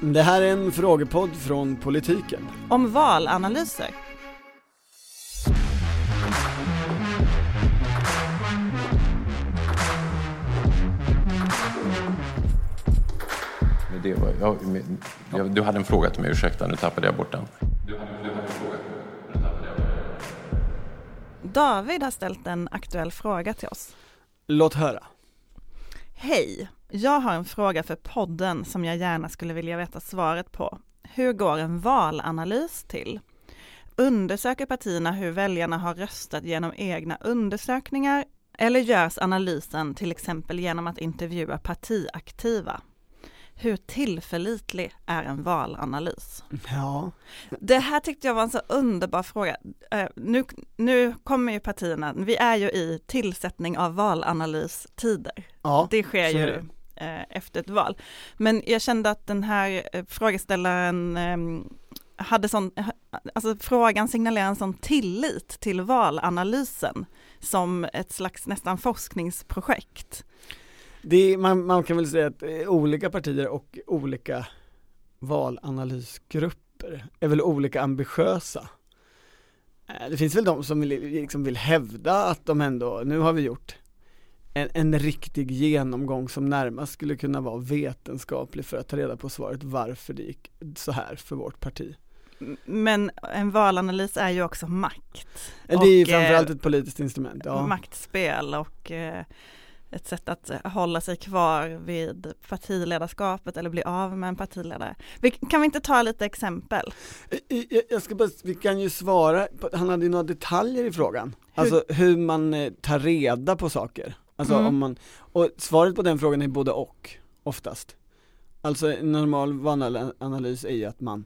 Det här är en frågepodd från politiken. Om valanalyser. Men det var, ja, men- ja, du hade en fråga till mig, ursäkta, nu tappade jag bort den. Du hade, du hade en fråga till mig, nu tappade jag bort den. David har ställt en aktuell fråga till oss. Låt höra. Hej! Jag har en fråga för podden som jag gärna skulle vilja veta svaret på. Hur går en valanalys till? Undersöker partierna hur väljarna har röstat genom egna undersökningar eller görs analysen till exempel genom att intervjua partiaktiva? Hur tillförlitlig är en valanalys? Ja. Det här tyckte jag var en så underbar fråga. Eh, nu, nu kommer ju partierna, vi är ju i tillsättning av valanalystider. Ja, Det sker ju Eh, efter ett val. Men jag kände att den här eh, frågeställaren ehm, hade sån, eh, alltså frågan signalerar en sån tillit till valanalysen som ett slags nästan forskningsprojekt. Det är, man, man kan väl säga att olika partier och olika valanalysgrupper är väl olika ambitiösa. Det finns väl de som vill, liksom vill hävda att de ändå, nu har vi gjort en, en riktig genomgång som närmast skulle kunna vara vetenskaplig för att ta reda på svaret varför det gick så här för vårt parti. Men en valanalys är ju också makt. Det är ju framförallt eh, ett politiskt instrument, ja. maktspel och eh, ett sätt att hålla sig kvar vid partiledarskapet eller bli av med en partiledare. Vi, kan vi inte ta lite exempel? Jag, ska bara, vi kan ju svara, han hade ju några detaljer i frågan. Alltså hur man eh, tar reda på saker. Alltså Mm. om man, och svaret på den frågan är både och, oftast. Alltså en normal valanalys är ju att man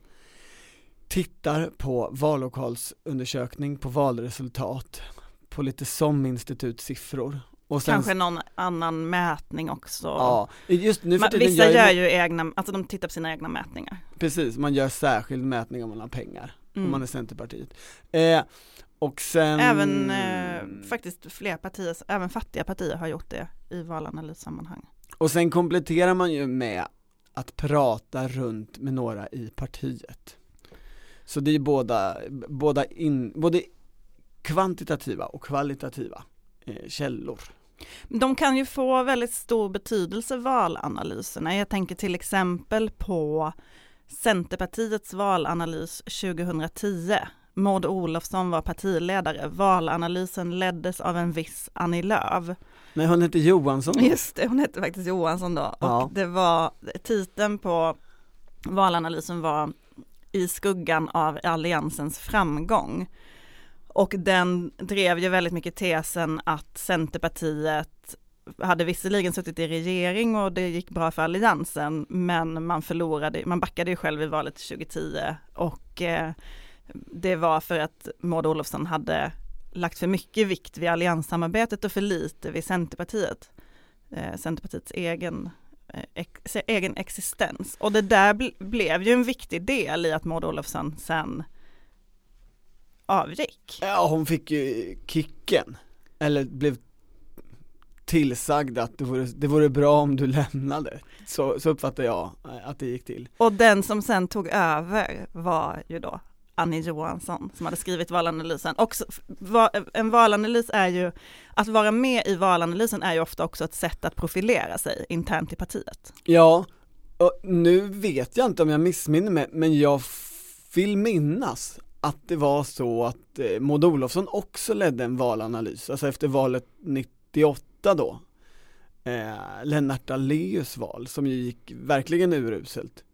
tittar på vallokalsundersökning, på valresultat, på lite som institutssiffror. Och sen, Kanske någon annan mätning också. Ja, just nu för Man, tiden vissa gör, gör ju, ju egna, alltså de tittar på sina egna mätningar. precis, man gör särskild mätning om man har pengar, Mm. om man är Centerpartiet. Eh, och sen Även eh, faktiskt fler partier, även fattiga partier har gjort det i valanalyssammanhang. Och sen kompletterar man ju med att prata runt med några i partiet. Så det är båda, båda in, både kvantitativa och kvalitativa eh, källor. De kan ju få väldigt stor betydelse valanalyserna. Jag tänker till exempel på Centerpartiets valanalys 2010. Maud Olofsson var partiledare. Valanalysen leddes av en viss Annie Lööf. Nej hon heter Johansson Just det, hon hette faktiskt Johansson då. Ja. Och det var, titeln på valanalysen var I skuggan av alliansens framgång. Och den drev ju väldigt mycket tesen att Centerpartiet hade visserligen suttit i regering och det gick bra för alliansen, men man förlorade, man backade ju själv i valet 2010 och eh, det var för att Maud Olofsson hade lagt för mycket vikt vid allianssamarbetet och för lite vid Centerpartiet. Eh, Centerpartiets egen, eh, ex, egen existens. Och det där bl- blev ju en viktig del i att Maud Olofsson sen avgick. Ja hon fick ju kicken, eller blev tillsagd att det vore, det vore bra om du lämnade. Så, så uppfattar jag att det gick till. Och den som sen tog över var ju då Annie Johansson som hade skrivit valanalysen. Också, va- en valanalys är ju, att vara med i valanalysen är ju ofta också ett sätt att profilera sig internt i partiet. Ja, och nu vet jag inte om jag missminner mig, men jag vill minnas att det var så att eh, Maud Olofsson också ledde en valanalys, alltså efter valet 98 då. Eh, Lennart Daléus val, som ju gick verkligen uruselt.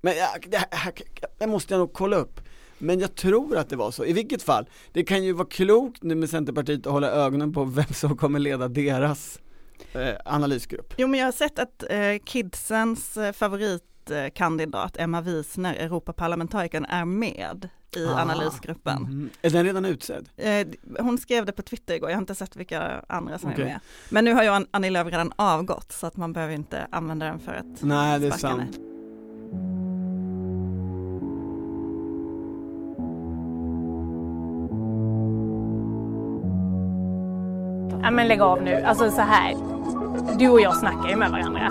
Men jag, det, här, det måste jag nog kolla upp. Men jag tror att det var så, i vilket fall, det kan ju vara klokt nu med Centerpartiet att hålla ögonen på vem som kommer leda deras eh, analysgrupp. Jo men jag har sett att eh, kidsens eh, favoritkandidat Emma Wiesner, Europaparlamentarikern, är med i Ah. analysgruppen. Mhm. Är den redan utsedd? Eh, hon skrev det på Twitter igår, jag har inte sett vilka andra som Okej. är med. Men nu har ju An- Annie Lööf redan avgått så att man behöver inte använda den för att Nej det är sparka henne. Ja men lägg av nu, alltså så här. Du och jag snackar ju med varandra.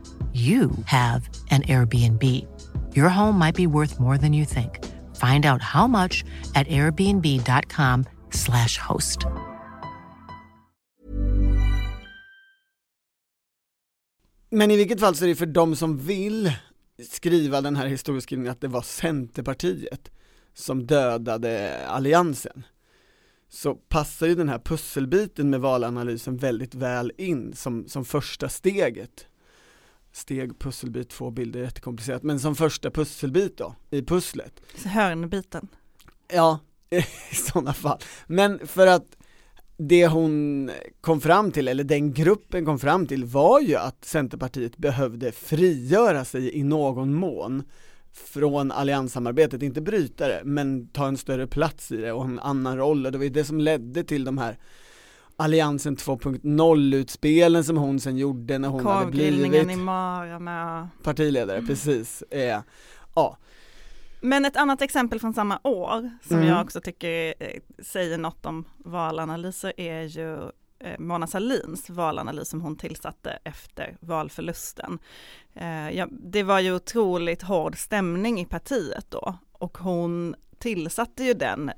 you have an Airbnb. Your home might be worth more than you think. Find out how much at airbnb.com slash host. Men i vilket fall så är det för de som vill skriva den här historieskrivningen att det var Centerpartiet som dödade alliansen så passar ju den här pusselbiten med valanalysen väldigt väl in som, som första steget steg, pusselbit, två bilder, jättekomplicerat, men som första pusselbit då, i pusslet. Hörnbiten. Ja, i sådana fall. Men för att det hon kom fram till, eller den gruppen kom fram till, var ju att Centerpartiet behövde frigöra sig i någon mån från allianssamarbetet, inte bryta det, men ta en större plats i det och en annan roll och det var ju det som ledde till de här Alliansen 2.0-utspelen som hon sen gjorde när hon hade blivit i Mara med partiledare, mm. precis. Eh, ja. Men ett annat exempel från samma år som mm. jag också tycker eh, säger något om valanalyser är ju eh, Mona Salins valanalys som hon tillsatte efter valförlusten. Eh, det var ju otroligt hård stämning i partiet då och hon tillsatte ju den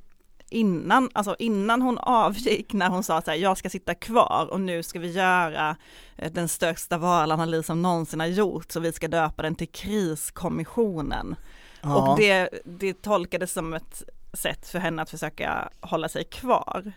innan, alltså innan hon avgick när hon sa så här, jag ska sitta kvar och nu ska vi göra eh, den största valanalys som någonsin har gjorts och vi ska döpa den till kriskommissionen. Ja. Och det, det tolkades som ett sätt för henne att försöka hålla sig kvar.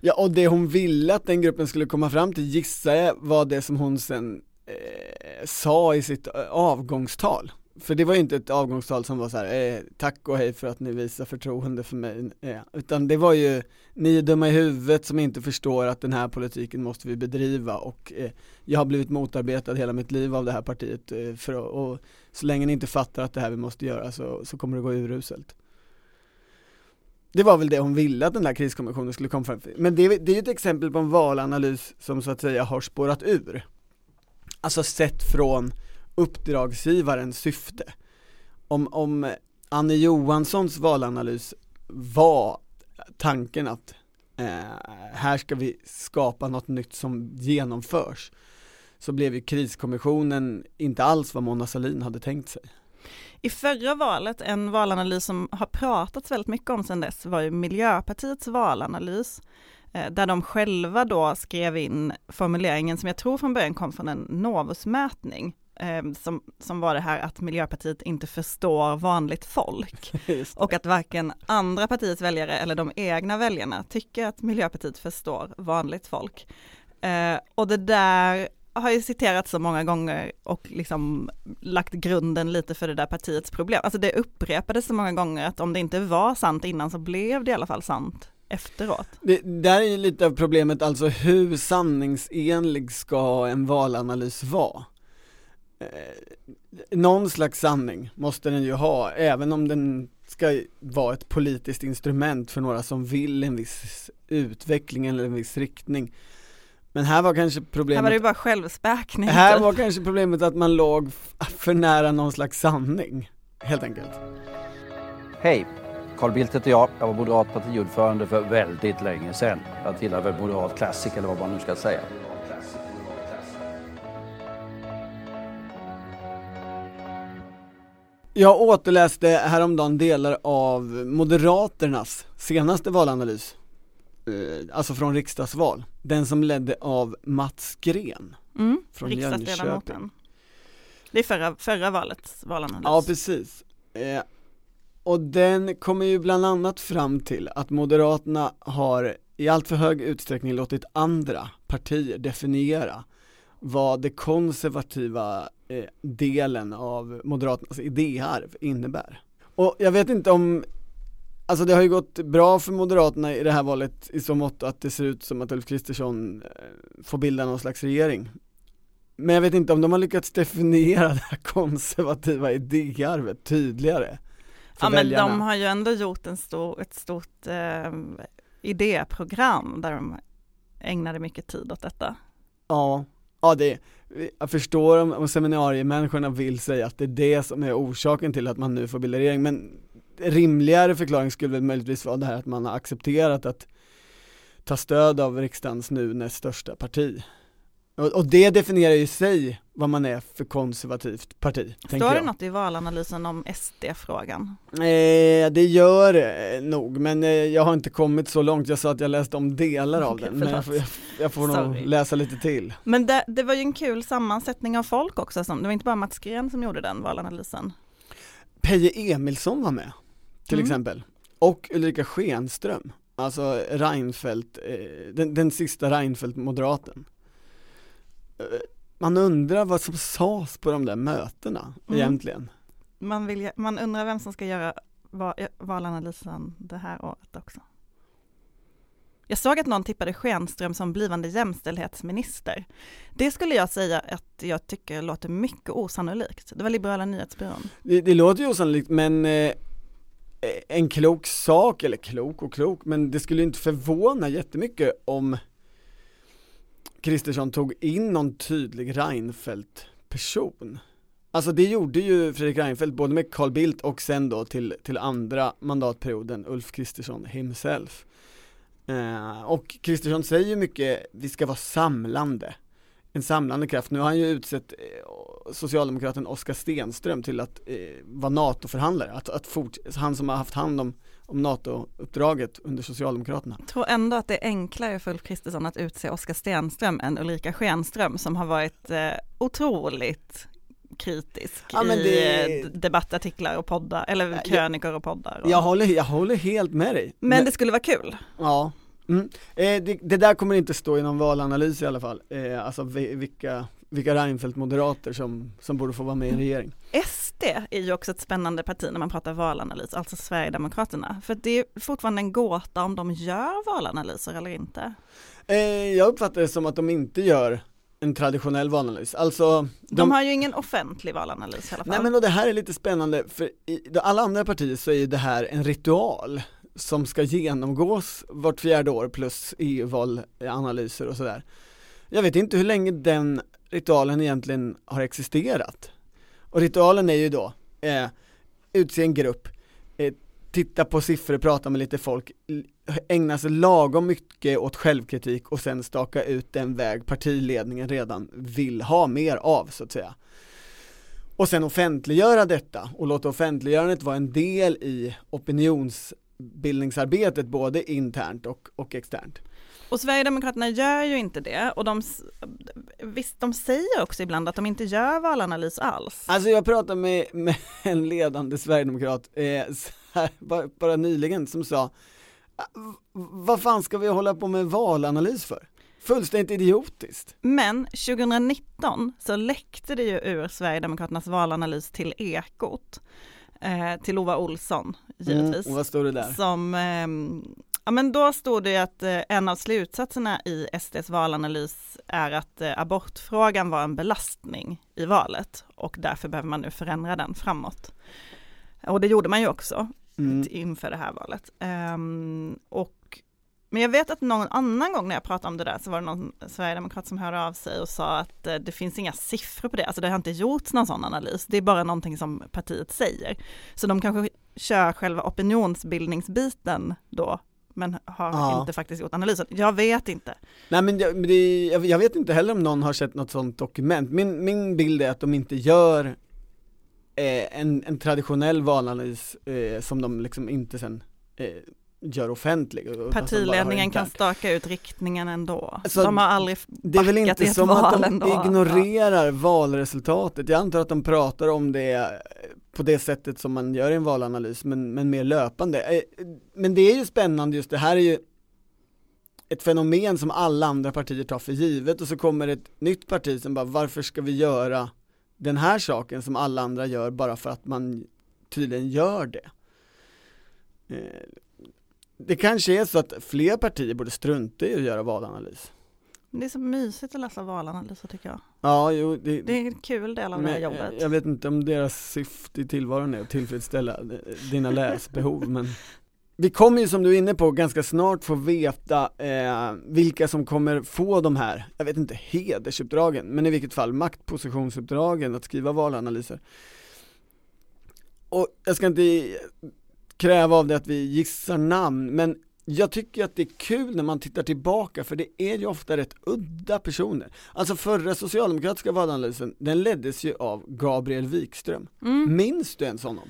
Ja och det hon ville att den gruppen skulle komma fram till gissar jag var det som hon sen eh, sa i sitt eh, avgångstal för det var ju inte ett avgångstal som var så här, eh, tack och hej för att ni visar förtroende för mig, eh, utan det var ju, ni är dumma i huvudet som inte förstår att den här politiken måste vi bedriva och eh, jag har blivit motarbetad hela mitt liv av det här partiet, eh, för, och så länge ni inte fattar att det här vi måste göra så, så kommer det gå uruselt. Det var väl det hon ville att den där kriskommissionen skulle komma fram till. Men det, det är ju ett exempel på en valanalys som så att säga har spårat ur. Alltså sett från uppdragsgivarens syfte. Om, om Annie Johanssons valanalys var tanken att eh, här ska vi skapa något nytt som genomförs så blev ju kriskommissionen inte alls vad Mona Sahlin hade tänkt sig. I förra valet, en valanalys som har pratats väldigt mycket om sedan dess, var ju Miljöpartiets valanalys, eh, där de själva då skrev in formuleringen som jag tror från början kom från en Novusmätning, som, som var det här att Miljöpartiet inte förstår vanligt folk. Och att varken andra partiets väljare eller de egna väljarna tycker att Miljöpartiet förstår vanligt folk. Eh, och det där har ju citerats så många gånger och liksom lagt grunden lite för det där partiets problem. Alltså det upprepades så många gånger att om det inte var sant innan så blev det i alla fall sant efteråt. Det där är ju lite av problemet, alltså hur sanningsenlig ska en valanalys vara? Eh, någon slags sanning måste den ju ha, även om den ska vara ett politiskt instrument för några som vill en viss utveckling eller en viss riktning. Men här var kanske problemet Här var det ju bara självspäkning Här var kanske problemet att man låg för nära någon slags sanning, helt enkelt Hej! Carl Bildt heter jag. Jag var moderat partiordförande för väldigt länge sedan. Jag tillhör väl moderat klassik eller vad man nu ska säga. Jag återläste häromdagen delar av Moderaternas senaste valanalys eh, Alltså från riksdagsval, den som ledde av Mats Gren mm, från Jönköping. Det är förra, förra valets valanalys. Ja precis. Eh, Och den kommer ju bland annat fram till att Moderaterna har i allt för hög utsträckning låtit andra partier definiera vad det konservativa eh, delen av Moderaternas idéarv innebär. Och jag vet inte om Alltså det har ju gått bra för Moderaterna i det här valet i så mått att det ser ut som att Ulf Kristersson eh, får bilda någon slags regering. Men jag vet inte om de har lyckats definiera det här konservativa idéarvet tydligare. Ja men väljarna. de har ju ändå gjort en stor, ett stort eh, idéprogram där de ägnade mycket tid åt detta. Ja, ja det, jag förstår om, om seminariemänniskorna vill säga att det är det som är orsaken till att man nu får bilda regering, men rimligare förklaring skulle väl möjligtvis vara det här att man har accepterat att ta stöd av riksdagens nu näst största parti. Och, det definierar ju i sig vad man är för konservativt parti, Står det något i valanalysen om SD-frågan? Eh, det gör det nog, men eh, jag har inte kommit så långt, jag sa att jag läste om delar av Okej, den, men jag får, jag, jag får nog läsa lite till. Men det, det var ju en kul sammansättning av folk också, som, det var inte bara Mats Green som gjorde den valanalysen. Peje Emilsson var med, till Mm. exempel. Och Ulrika Schenström, alltså Reinfeldt, eh, den, den sista Reinfeldt-moderaten. Man undrar vad som sades på de där mötena Mm. egentligen. Man, vill, man undrar vem som ska göra va, valanalysen det här året också. Jag såg att någon tippade Schenström som blivande jämställdhetsminister. Det skulle jag säga att jag tycker låter mycket osannolikt. Det var liberala nyhetsbyrån. Det, det låter ju osannolikt men eh, en klok sak, eller klok och klok, men det skulle inte förvåna jättemycket om Kristersson tog in någon tydlig Reinfeldt-person. Alltså det gjorde ju Fredrik Reinfeldt både med Carl Bildt och sen då till, till andra mandatperioden Ulf Kristersson himself. Eh, och Kristersson säger ju mycket, vi ska vara samlande. En samlande kraft. Nu har han ju utsett eh, socialdemokraten Oskar Stenström till att eh, vara NATO-förhandlare, att, att fort, han som har haft hand om, om NATO-uppdraget under Socialdemokraterna. Jag tror ändå att det är enklare för Ulf Kristersson att utse Oskar Stenström än Ulrika Schenström som har varit eh, otroligt kritisk Ja, men i det- eh, debattartiklar och poddar, eller krönikor och poddar. Och... Jag håller, jag håller helt med dig. Men det skulle vara kul. Ja, mm. eh, det, det där kommer inte stå i någon valanalys i alla fall, eh, alltså vi, vilka, vilka Reinfeldt-moderater som, som borde få vara med i en regering. SD är ju också ett spännande parti när man pratar valanalys, alltså Sverigedemokraterna. För det är fortfarande en gåta om de gör valanalyser eller inte. Eh, jag uppfattar det som att de inte gör en traditionell valanalys, alltså De, de, har ju ingen offentlig valanalys i alla fall. Nej men och det här är lite spännande, för i alla andra partier så är ju det här en ritual som ska genomgås vart fjärde år plus EU-valanalyser och sådär. Jag vet inte hur länge den ritualen egentligen har existerat. Och ritualen är ju då, eh, utse en grupp, eh, titta på siffror, prata med lite folk, ägna sig lagom mycket åt självkritik och sen staka ut den väg partiledningen redan vill ha mer av så att säga. Och sen offentliggöra detta och låta offentliggörandet vara en del i opinions opinionsbildningsarbetet både internt och, och externt. Och Sverigedemokraterna gör ju inte det och de, visst, de säger också ibland att de inte gör valanalys alls. Alltså jag pratade med, med en ledande sverigedemokrat eh, här, bara, bara nyligen som sa "Ah, vad fan ska vi hålla på med valanalys för? Fullständigt idiotiskt. Men 2019 så läckte det ju ur Sverigedemokraternas valanalys till Ekot, eh, till Lova Olsson givetvis. Mm, och vad står det där? Som, ehm, ja men då stod det att eh, en av slutsatserna i SDs valanalys är att eh, abortfrågan var en belastning i valet och därför behöver man nu förändra den framåt. Och det gjorde man ju också Mm. inför det här valet. Ehm, och, men jag vet att någon annan gång när jag pratade om det där så var det någon sverigedemokrat som hörde av sig och sa att eh, det finns inga siffror på det, alltså det har inte gjorts någon sån analys, det är bara någonting som partiet säger. Så de kanske kör själva opinionsbildningsbiten då, men har Ja. inte faktiskt gjort analysen. Jag vet inte. Nej men jag, det, jag vet inte heller om någon har sett något sånt dokument. Min, min bild är att de inte gör eh, en, en traditionell valanalys eh, som de liksom inte sen eh, gör offentlig. Partiledningen kan staka ut riktningen ändå. Alltså, de har aldrig Det är väl inte som att de ändå. ignorerar valresultatet. Jag antar att de pratar om det eh, på det sättet som man gör i en valanalys, men, men mer löpande. Eh, Men det är ju spännande just det här är ju ett fenomen som alla andra partier tar för givet och så kommer ett nytt parti som bara varför ska vi göra den här saken som alla andra gör bara för att man tydligen gör det. Det kanske är så att fler partier borde strunta i att göra valanalys. Det är så mysigt att läsa valanalyser tycker jag. Ja, jo, det, Det är en kul del av det här men, jobbet. Jag vet inte om deras syfte i tillvaron är att tillfredsställa dina läsbehov men Vi kommer ju som du är inne på ganska snart få veta eh, vilka som kommer få de här, jag vet inte, hedersuppdragen, men i vilket fall maktpositionsuppdragen att skriva valanalyser. Och jag ska inte kräva av det att vi gissar namn, men jag tycker att det är kul när man tittar tillbaka för det är ju ofta rätt udda personer. Alltså förra socialdemokratiska valanalysen, den leddes ju av Gabriel Wikström. Mm. Minns du ens honom?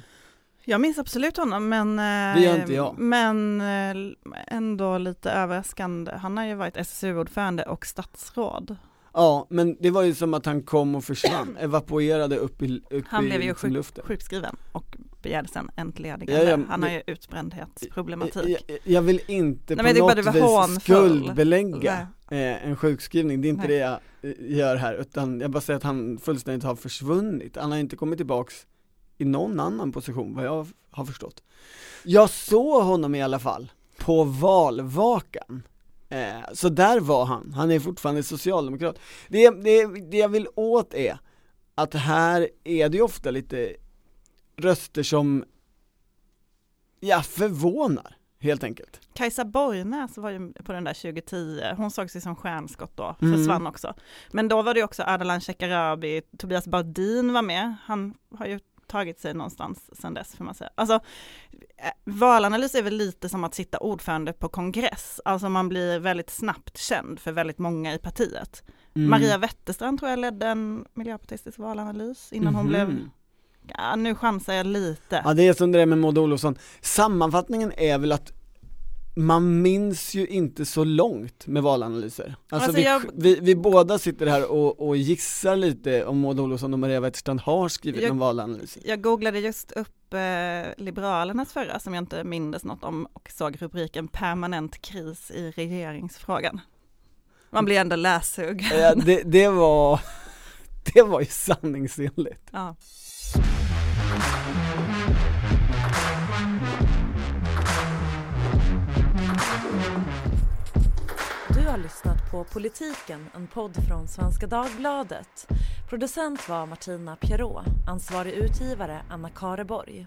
Jag minns absolut honom men, eh, Det gör inte jag. men eh, ändå lite överraskande. Han har ju varit SSU-ordförande och statsråd. Ja, men det var ju som att han kom och försvann, evakuerade upp i, upp Han i blev ju liksom sjuk, luften. sjukskriven och begärde sen entledigande. Ja, ja, Han har ju utbrändhetsproblematik. Jag, jag vill inte Nej, på något vis hånfull. skuldbelägga eh, en sjukskrivning, det är inte Nej. det jag eh, gör här, utan jag bara säger att han fullständigt har försvunnit. Han har inte kommit tillbaks i någon annan position, vad jag har förstått. Jag såg honom i alla fall på valvakan. Eh, så där var han, han är fortfarande socialdemokrat. Det, det, det jag vill åt är att här är det ju ofta lite röster som, ja, förvånar helt enkelt. Kajsa Borgnäs var ju på den där 2010, hon såg sig som stjärnskott då, Mm. försvann också. Men då var det också Ardalan Shekarabi, Tobias Baudin var med, han har ju tagit sig någonstans sedan dess får man säga. Alltså, eh, valanalys är väl lite som att sitta ordförande på kongress, alltså man blir väldigt snabbt känd för väldigt många i partiet. Mm. Maria Wetterstrand tror jag ledde en miljöpartistisk valanalys innan hon Mhm. blev, ja nu chansar jag lite. Ja det är som det där med Maud Olofsson, sammanfattningen är väl att man minns ju inte så långt med valanalyser. Alltså, Alltså, vi, jag- vi, vi båda sitter här och, och gissar lite om Maud Olofsson och Maria Wetterstrand har skrivit Jag- någon valanalys. Jag googlade just upp eh, Liberalernas förra som jag inte mindes något om och såg rubriken permanent kris i regeringsfrågan. Man blir ändå lässugen. Ja, det, det var, det var ju sanningsenligt. Ja. Du har lyssnat på Politiken, en podd från Svenska Dagbladet. Producent var Martina Pierrot, ansvarig utgivare Anna Kareborg.